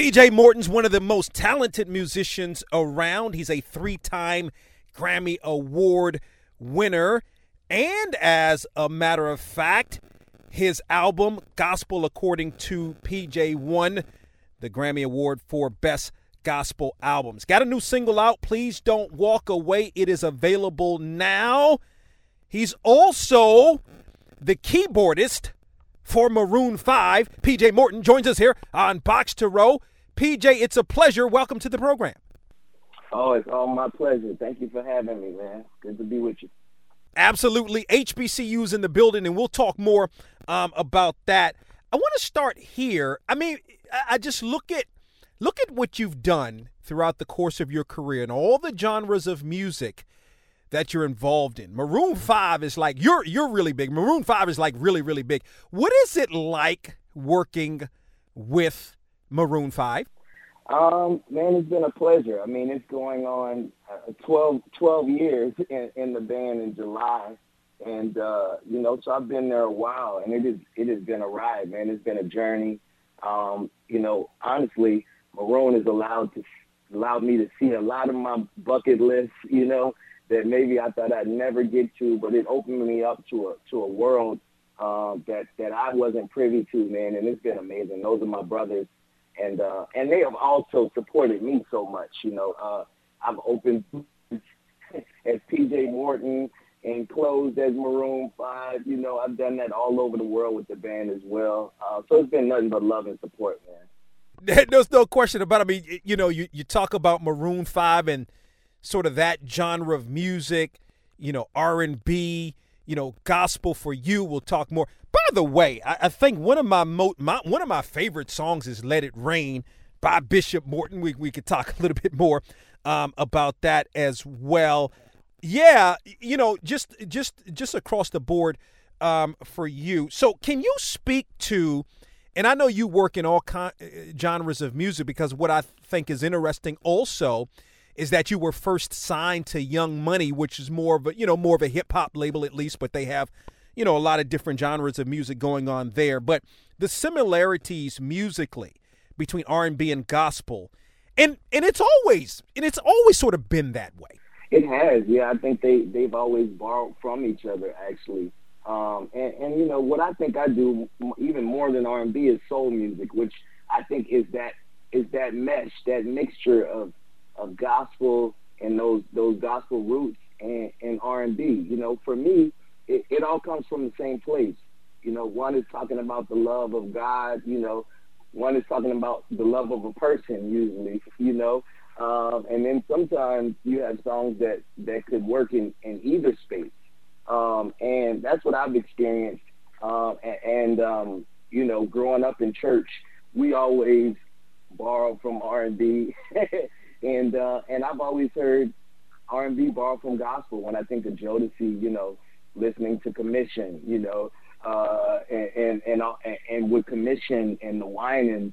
PJ Morton's one of the most talented musicians around. He's a three time Grammy Award winner. And as a matter of fact, his album, Gospel According to PJ, won the Grammy Award for Best Gospel Albums. Got a new single out, Please Don't Walk Away. It is available now. He's also the keyboardist for Maroon 5. PJ Morton joins us here on Box to Row. PJ, it's a pleasure. Welcome to the program. Oh, it's all my pleasure. Thank you for having me, man. Good to be with you. Absolutely. HBCU's in the building, and we'll talk more um, about that. I want to start here. I mean, I just look at look at what you've done throughout the course of your career and all the genres of music that you're involved in. Maroon 5 is like you're you're really big. Maroon 5 is like really really big. What is it like working with Maroon 5? Um, man, it's been a pleasure. I mean, it's going on uh, 12, 12 years in, in the band in July. And, uh, you know, so I've been there a while and it is, it has been a ride, man. It's been a journey. Um, you know, honestly, Maroon has allowed to, allowed me to see a lot of my bucket list, you know, that maybe I thought I'd never get to, but it opened me up to a, to a world, um, that, that I wasn't privy to, man. And it's been amazing. Those are my brothers and uh, and they have also supported me so much. You know, uh, I've opened as PJ Morton and closed as Maroon Five. You know, I've done that all over the world with the band as well. Uh, so it's been nothing but love and support, man. There's no question about. It. I mean, you know, you you talk about Maroon Five and sort of that genre of music. You know, R and B. You know, gospel for you. We'll talk more. By the way, I, I think one of my, mo- my one of my favorite songs is "Let It Rain" by Bishop Morton. We we could talk a little bit more um, about that as well. Yeah, you know, just just just across the board um, for you. So, can you speak to? And I know you work in all con- uh, genres of music because what I think is interesting also is that you were first signed to Young Money, which is more of a you know more of a hip hop label at least, but they have you know, a lot of different genres of music going on there, but the similarities musically between R&B and gospel and and it's always and it's always sort of been that way. It has. Yeah, I think they they've always borrowed from each other actually. Um, and, and you know what I think I do even more than R&B is soul music, which I think is that is that mesh, that mixture of gospel and those those gospel roots and, and R&B. You know, for me, it, it all comes from the same place. You know, one is talking about the love of God, you know, one is talking about the love of a person usually, you know. Um, and then sometimes you have songs that, that could work in, in either space. Um, and that's what I've experienced. Um, and, and um, you know, growing up in church, we always borrow from R&B. and, uh, and I've always heard R&B borrow from gospel. When I think of Jodeci, you know, listening to Commission, you know, uh, and, and, and, uh, and with Commission and the Winans,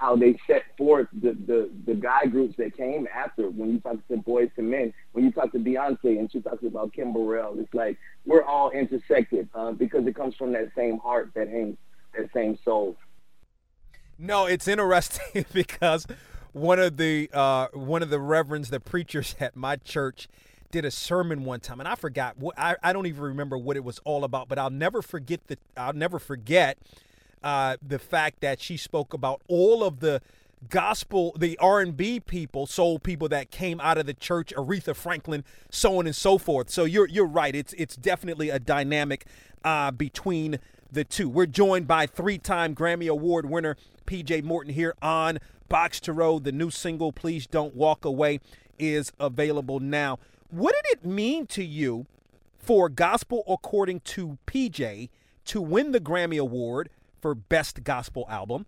how they set forth the, the, the guy groups that came after. When you talk to Boyz II Men, when you talk to Beyonce and she talks about Kim Burrell, it's like we're all intersected uh, because it comes from that same heart, that same, that same soul. No, it's interesting because one of the uh, one of the reverends, the preachers at my church, did a sermon one time, and I forgot what I, I don't even remember what it was all about, but I'll never forget the I'll never forget uh, the fact that she spoke about all of the gospel, the R and B people, soul people that came out of the church, Aretha Franklin, so on and so forth. So you're you're right. It's it's definitely a dynamic uh, between the two. We're joined by three-time Grammy Award winner PJ Morton here on Box to Row. The new single, "Please Don't Walk Away," is available now. What did it mean to you for Gospel According to PJ to win the Grammy Award for Best Gospel Album?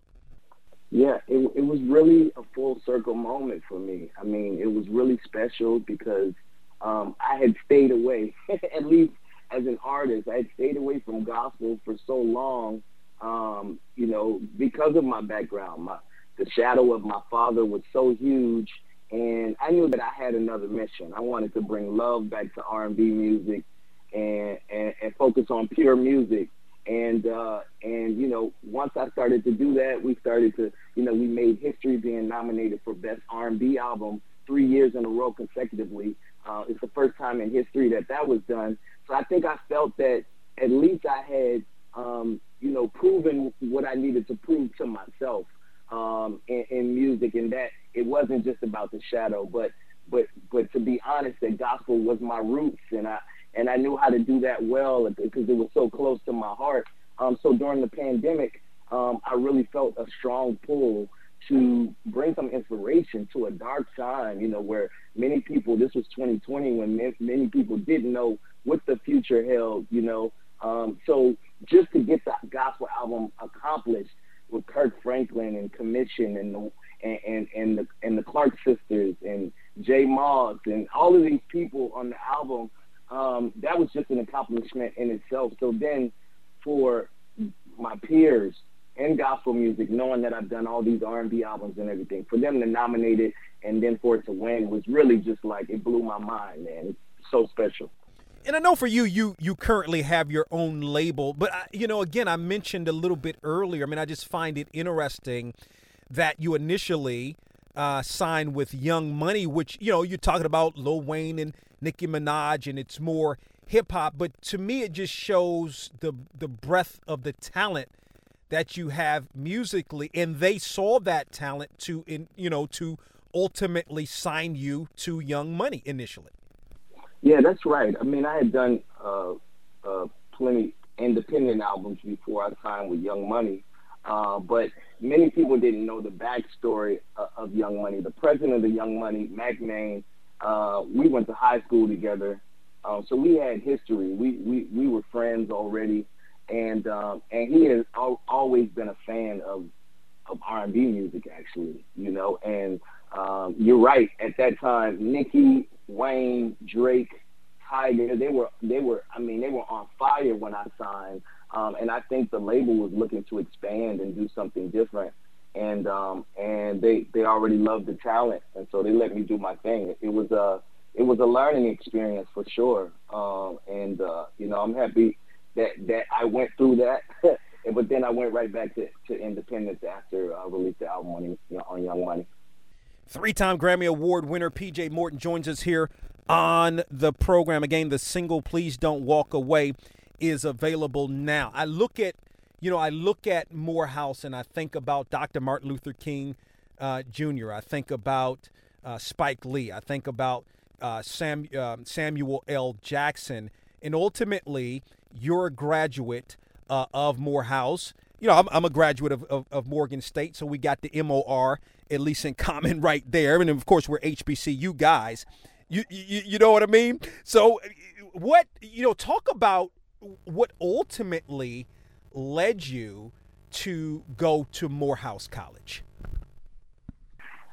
Yeah, it, it was really a full circle moment for me. I mean, it was really special because um, I had stayed away, at least as an artist, I had stayed away from gospel for so long, um, you know, because of my background. My, the shadow of my father was so huge and I knew that I had another mission. I wanted to bring love back to R&B music and, and, and focus on pure music and uh, and you know, once I started to do that, we started to, you know, we made history being nominated for best R&B album three years in a row consecutively. Uh, it's the first time in history that that was done. So I think I felt that at least I had, um, you know, proven what I needed to prove to myself um, in, in music, and that it wasn't just about the shadow, but but but to be honest, that gospel was my roots, and I and I knew how to do that well because it was so close to my heart. Um, so during the pandemic, um, I really felt a strong pull to bring some inspiration to a dark time, you know, where many people, this was 2020 when many people didn't know what the future held, you know. Um, so just to get the gospel album accomplished with Kirk Franklin and Commission and the and, and, and the and the Clark sisters and J. Moss and all of these people on the album, um, that was just an accomplishment in itself. So then for my peers in gospel music, knowing that I've done all these R&B albums and everything, for them to nominate it and then for it to win was really just like it blew my mind, man. It's so special. And I know for you, you you currently have your own label, but I, you know, again, I mentioned a little bit earlier. I mean, I just find it interesting that you initially uh, signed with Young Money, which you know you're talking about Lil Wayne and Nicki Minaj, and it's more hip hop. But to me, it just shows the the breadth of the talent that you have musically, and they saw that talent to in you know to ultimately sign you to Young Money initially. Yeah, that's right. I mean, I had done uh, uh, plenty independent albums before I signed with Young Money, uh, but many people didn't know the backstory of, of Young Money. The president of the Young Money, Mack Maine, uh, we went to high school together, um, so we had history. We we we were friends already and um, and he has al- always been a fan of of R&B music, actually, you know. And um, you're right. At that time, Nicki, Wayne, Drake, Tyga. They were they were. I mean, they were on fire when I signed. Um, and I think the label was looking to expand and do something different. And um, and they they already loved the talent, and so they let me do my thing. It was a it was a learning experience for sure. Um, and uh, you know, I'm happy that that I went through that, but then I went right back to, to independence after I released the album on, on Young Money. Three-time Grammy Award winner PJ Morton joins us here on the program. Again, the single "Please Don't Walk Away" is available now. I look at, you know, I look at Morehouse and I think about Dr. Martin Luther King uh, Jr. I think about uh, Spike Lee. I think about uh, Sam, um, Samuel L. Jackson, and ultimately, you're a graduate uh, of Morehouse. You know, I'm, I'm a graduate of, of, of, Morgan State, so we got the MOR at least in common right there. And of course, we're HBCU guys. You, you, you know what I mean? So, what, you know, talk about what ultimately led you to go to Morehouse College.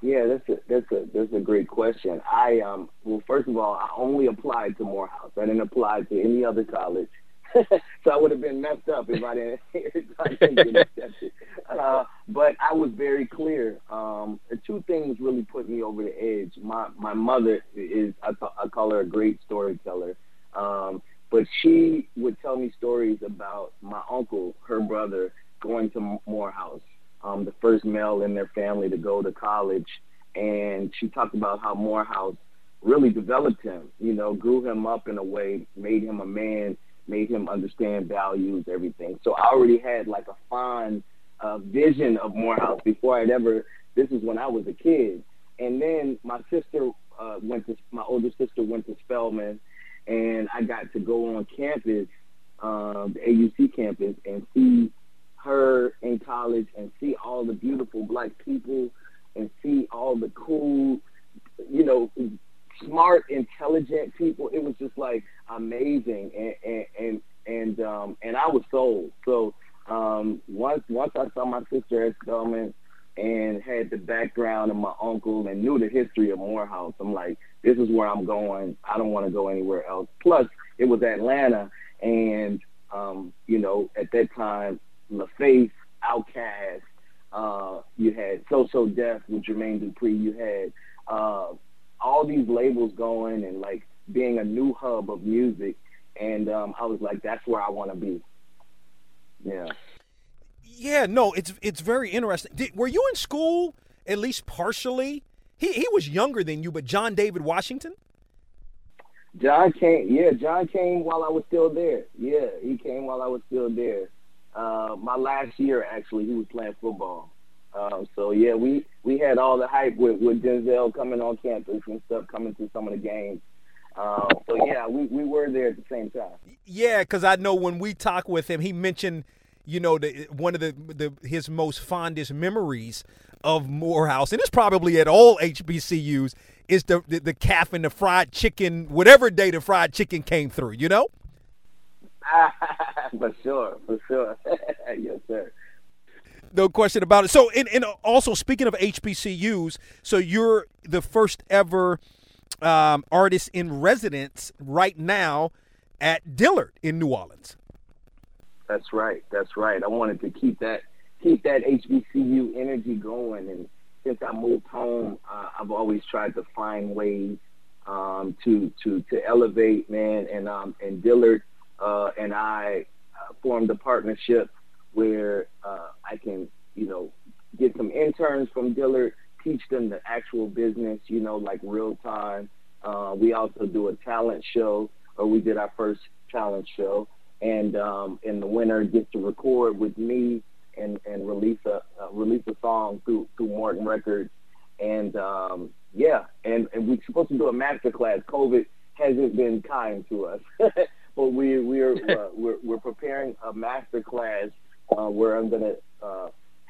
Yeah, that's a that's a that's a great question. I um well first of all I only applied to Morehouse. I didn't apply to any other college. so I would have been messed up if I didn't, if I didn't get accepted. Uh, but I was very clear. Um, two things really put me over the edge. My my mother is I, I call her a great storyteller, um, but she would tell me stories about my uncle, her brother, going to Morehouse, um, the first male in their family to go to college, and she talked about how Morehouse really developed him. You know, grew him up in a way, made him a man made him understand values, everything. So I already had like a fond uh, vision of Morehouse before I'd ever. This is when I was a kid, and then my sister uh, went to my older sister went to Spelman, and I got to go on campus, um, the AUC campus, and see her in college and see all the beautiful black people and see all the cool, you know, smart, intelligent people. It was just like amazing, and and and and, um, and I was sold. So um, once once I saw my sister at Spelman and had the background of my uncle and knew the history of Morehouse, I'm like, this is where I'm going. I don't want to go anywhere else. Plus, it was Atlanta, and um, you know, at that time, LaFace, Outkast, uh, you had So So Def with Jermaine Dupri, you had uh, all these labels going and like being a new hub of music. And um, I was like, that's where I want to be. Yeah. Yeah, no, it's it's very interesting. Did, were you in school at least partially? He he was younger than you, but John David Washington. John came. Yeah, John came while I was still there. Yeah, he came while I was still there. Uh, my last year, actually, he was playing football. Um, so yeah, we we had all the hype with with Denzel coming on campus and stuff, coming to some of the games. Um, so yeah, we, we were there at the same time. Yeah, because I know when we talked with him, he mentioned, you know, the, one of the, the his most fondest memories of Morehouse, and it's probably at all HBCUs, is the, the the calf and the fried chicken, whatever day the fried chicken came through. You know. for sure, for sure. yes, sir. No question about it. So, and, and also speaking of HBCUs, so you're the first ever um, artist in residence right now at Dillard in New Orleans. That's right. That's right. I wanted to keep that keep that HBCU energy going, and since I moved home, uh, I've always tried to find ways um, to to to elevate, man. And um, and Dillard uh, and I uh, formed a partnership where uh, I can, you know, get some interns from Dillard, teach them the actual business, you know, like real time. Uh, we also do a talent show, or we did our first talent show, and um, and the winner gets to record with me and and release a uh, release a song through through Morton Records, and um, yeah, and and we're supposed to do a master class. COVID hasn't been kind to us, but we we're uh, we're we're preparing a master class uh, where I'm going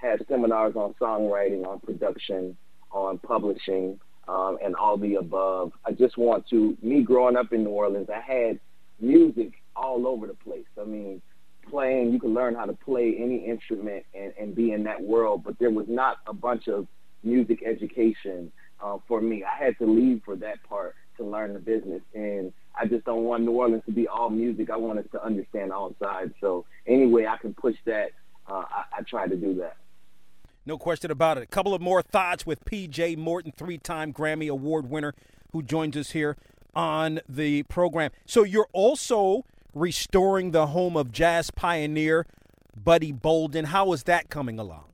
uh, seminars on songwriting, on production, on publishing, um, and all the above. I just want to, me growing up in New Orleans, I had music all over the place. I mean, playing, you can learn how to play any instrument and, and be in that world, but there was not a bunch of music education uh, for me. I had to leave for that part to learn the business. And I just don't want New Orleans to be all music. I want us to understand all sides. So any way I can push that, uh, I, I try to do that. No question about it. A couple of more thoughts with PJ Morton, three time Grammy Award winner, who joins us here on the program. So you're also restoring the home of jazz pioneer Buddy Bolden. How is that coming along?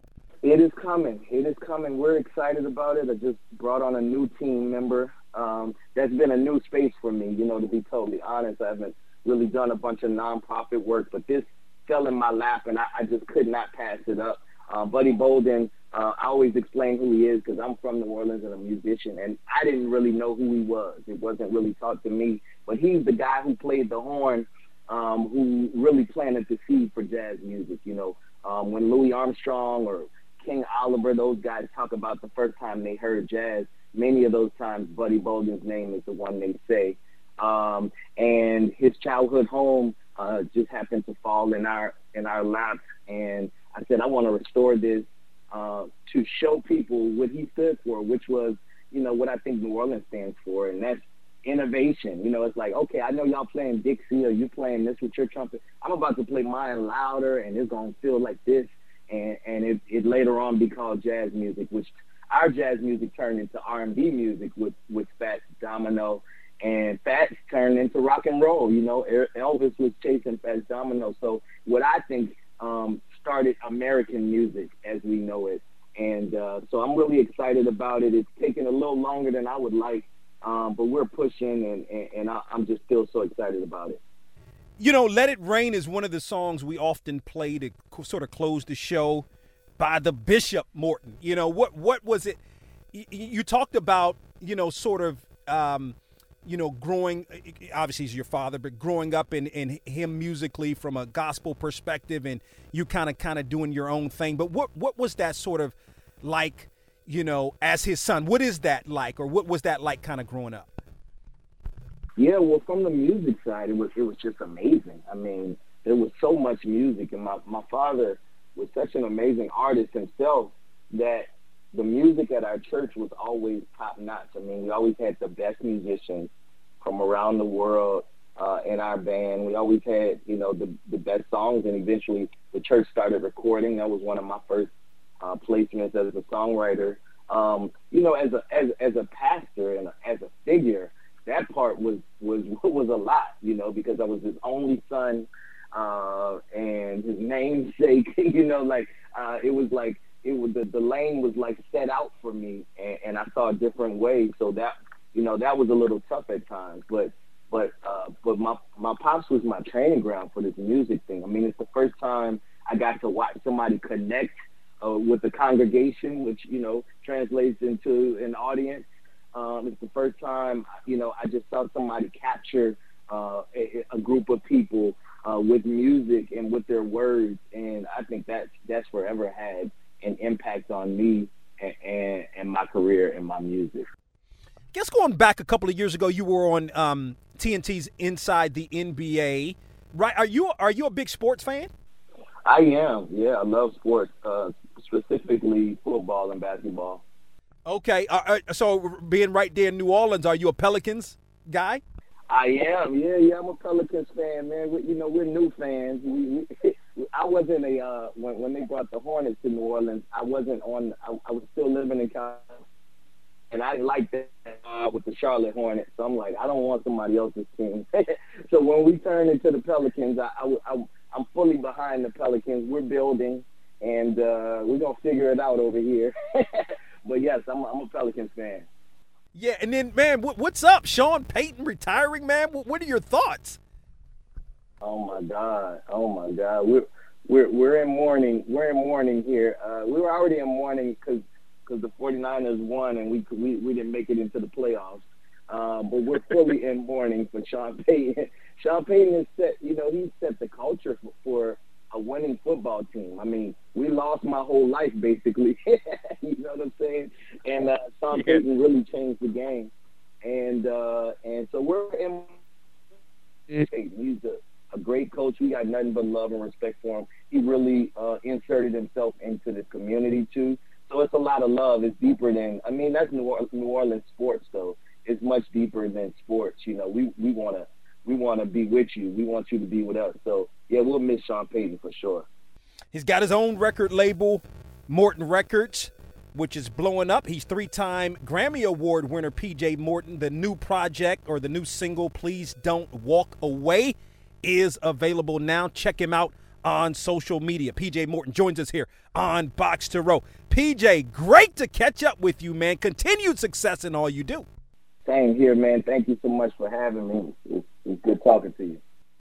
It is coming. It is coming. We're excited about it. I just brought on a new team member. Um, that's been a new space for me, you know, to be totally honest. I haven't really done a bunch of nonprofit work, but this fell in my lap and I, I just could not pass it up. Uh, Buddy Bolden, uh, I always explain who he is because I'm from New Orleans and a musician, and I didn't really know who he was. It wasn't really taught to me, but he's the guy who played the horn, um, who really planted the seed for jazz music. You know, um, when Louis Armstrong or King Oliver, those guys talk about the first time they heard jazz, many of those times Buddy Bolden's name is the one they say. Um, and his childhood home uh, just happened to fall in our in our laps, and I said I want to restore this uh, to show people what he stood for, which was you know what I think New Orleans stands for, and that's innovation. You know, it's like okay, I know y'all playing Dixie or you playing this with your trumpet. I'm about to play mine louder, and it's gonna feel like this, and and it, it later on be called jazz music, which our jazz music turned into R&B music with with Fats Domino, and Fats turned into rock and roll. You know, Elvis was chasing Fats Domino. So what I think um, started American music as we know it, and uh, so I'm really excited about it. It's taking a little longer than I would like, um, but we're pushing, and and, and I, I'm just still so excited about it. You know, Let It Rain is one of the songs we often play to sort of close the show by the Bishop Morton. You know what? What was it? You, talked about you know sort of um, you know growing. Eh, eh, eh, obviously, he's your father, but growing up in in him musically from a gospel perspective, and you kind of kind of doing your own thing. But what what was that sort of like? You know, as his son, what is that like, or what was that like, kind of growing up? Yeah, well, from the music side, it was it was just amazing. I mean, there was so much music, and my my father was such an amazing artist himself that the music at our church was always top notch. I mean, we always had the best musicians from around the world uh, in our band. We always had, you know, the the best songs, and eventually the church started recording. That was one of my first uh, placements as a songwriter. Um, you know, as a as as a pastor and as a figure, that part was was was a lot, you know, because I was his only son uh, and his it was the, the lane was like set out for me, and, and I saw a different way. So that you know that was a little tough at times, but but uh, but my my pops was my training ground for this music thing. I mean, it's the first time I got to watch somebody connect uh, with the congregation, which you know translates into an audience. Um, it's the first time you know I just saw somebody capture uh, a, a, group of people uh, with music and with their words, and I think that's that's forever had an impact on me and, and, and my career and my music. Guess going back a couple of years ago, you were on um, TNT's Inside the NBA. Right? Are you are you a big sports fan? I am. Yeah, I love sports, uh, specifically football and basketball. Okay, uh, uh, so being right there in New Orleans, are you a Pelicans guy? I am. Yeah, yeah, I'm a Pelicans fan, man. We, you know, we're new fans. We, we, I wasn't a uh, when when they brought the Hornets to New Orleans. I wasn't on. I, I was still living in California and I didn't like that uh, with the Charlotte Hornets. So I'm like, I don't want somebody else's team. so when we turn into the Pelicans, I, I, I, I'm fully behind the Pelicans. We're building, and uh, we're gonna figure it out over here. but yes, I'm, I'm a Pelicans fan. Yeah, and then man, what, what's up, Sean Payton retiring, man? What, what are your thoughts? Oh my God! Oh my God! We're we're we're in mourning. We're in mourning here. Uh, we were already in mourning because because the 49ers won and we, we we didn't make it into the playoffs. Uh, but we're fully in mourning for Sean Payton. Sean Payton has set, you know, he set the culture for, for a winning football team. I mean, we lost my whole life basically. you know what I'm saying? And uh, Sean yeah. Payton really changed the game. And uh, and so we're in. Payton. He's a, a great coach. We got nothing but love and respect for him. He really uh, inserted himself into the community too. So it's a lot of love. It's deeper than I mean that's New Orleans, New Orleans sports though. It's much deeper than sports. You know, we we want to we want to be with you. We want you to be with us. So yeah, we'll miss Sean Payton for sure. He's got his own record label, Morton Records, which is blowing up. He's three-time Grammy Award winner PJ Morton. The new project or the new single, "Please Don't Walk Away," is available now. Check him out on social media. PJ Morton joins us here on Box to Row. PJ, great to catch up with you, man. Continued success in all you do. Same here, man. Thank you so much for having me. It's, it's good talking to you.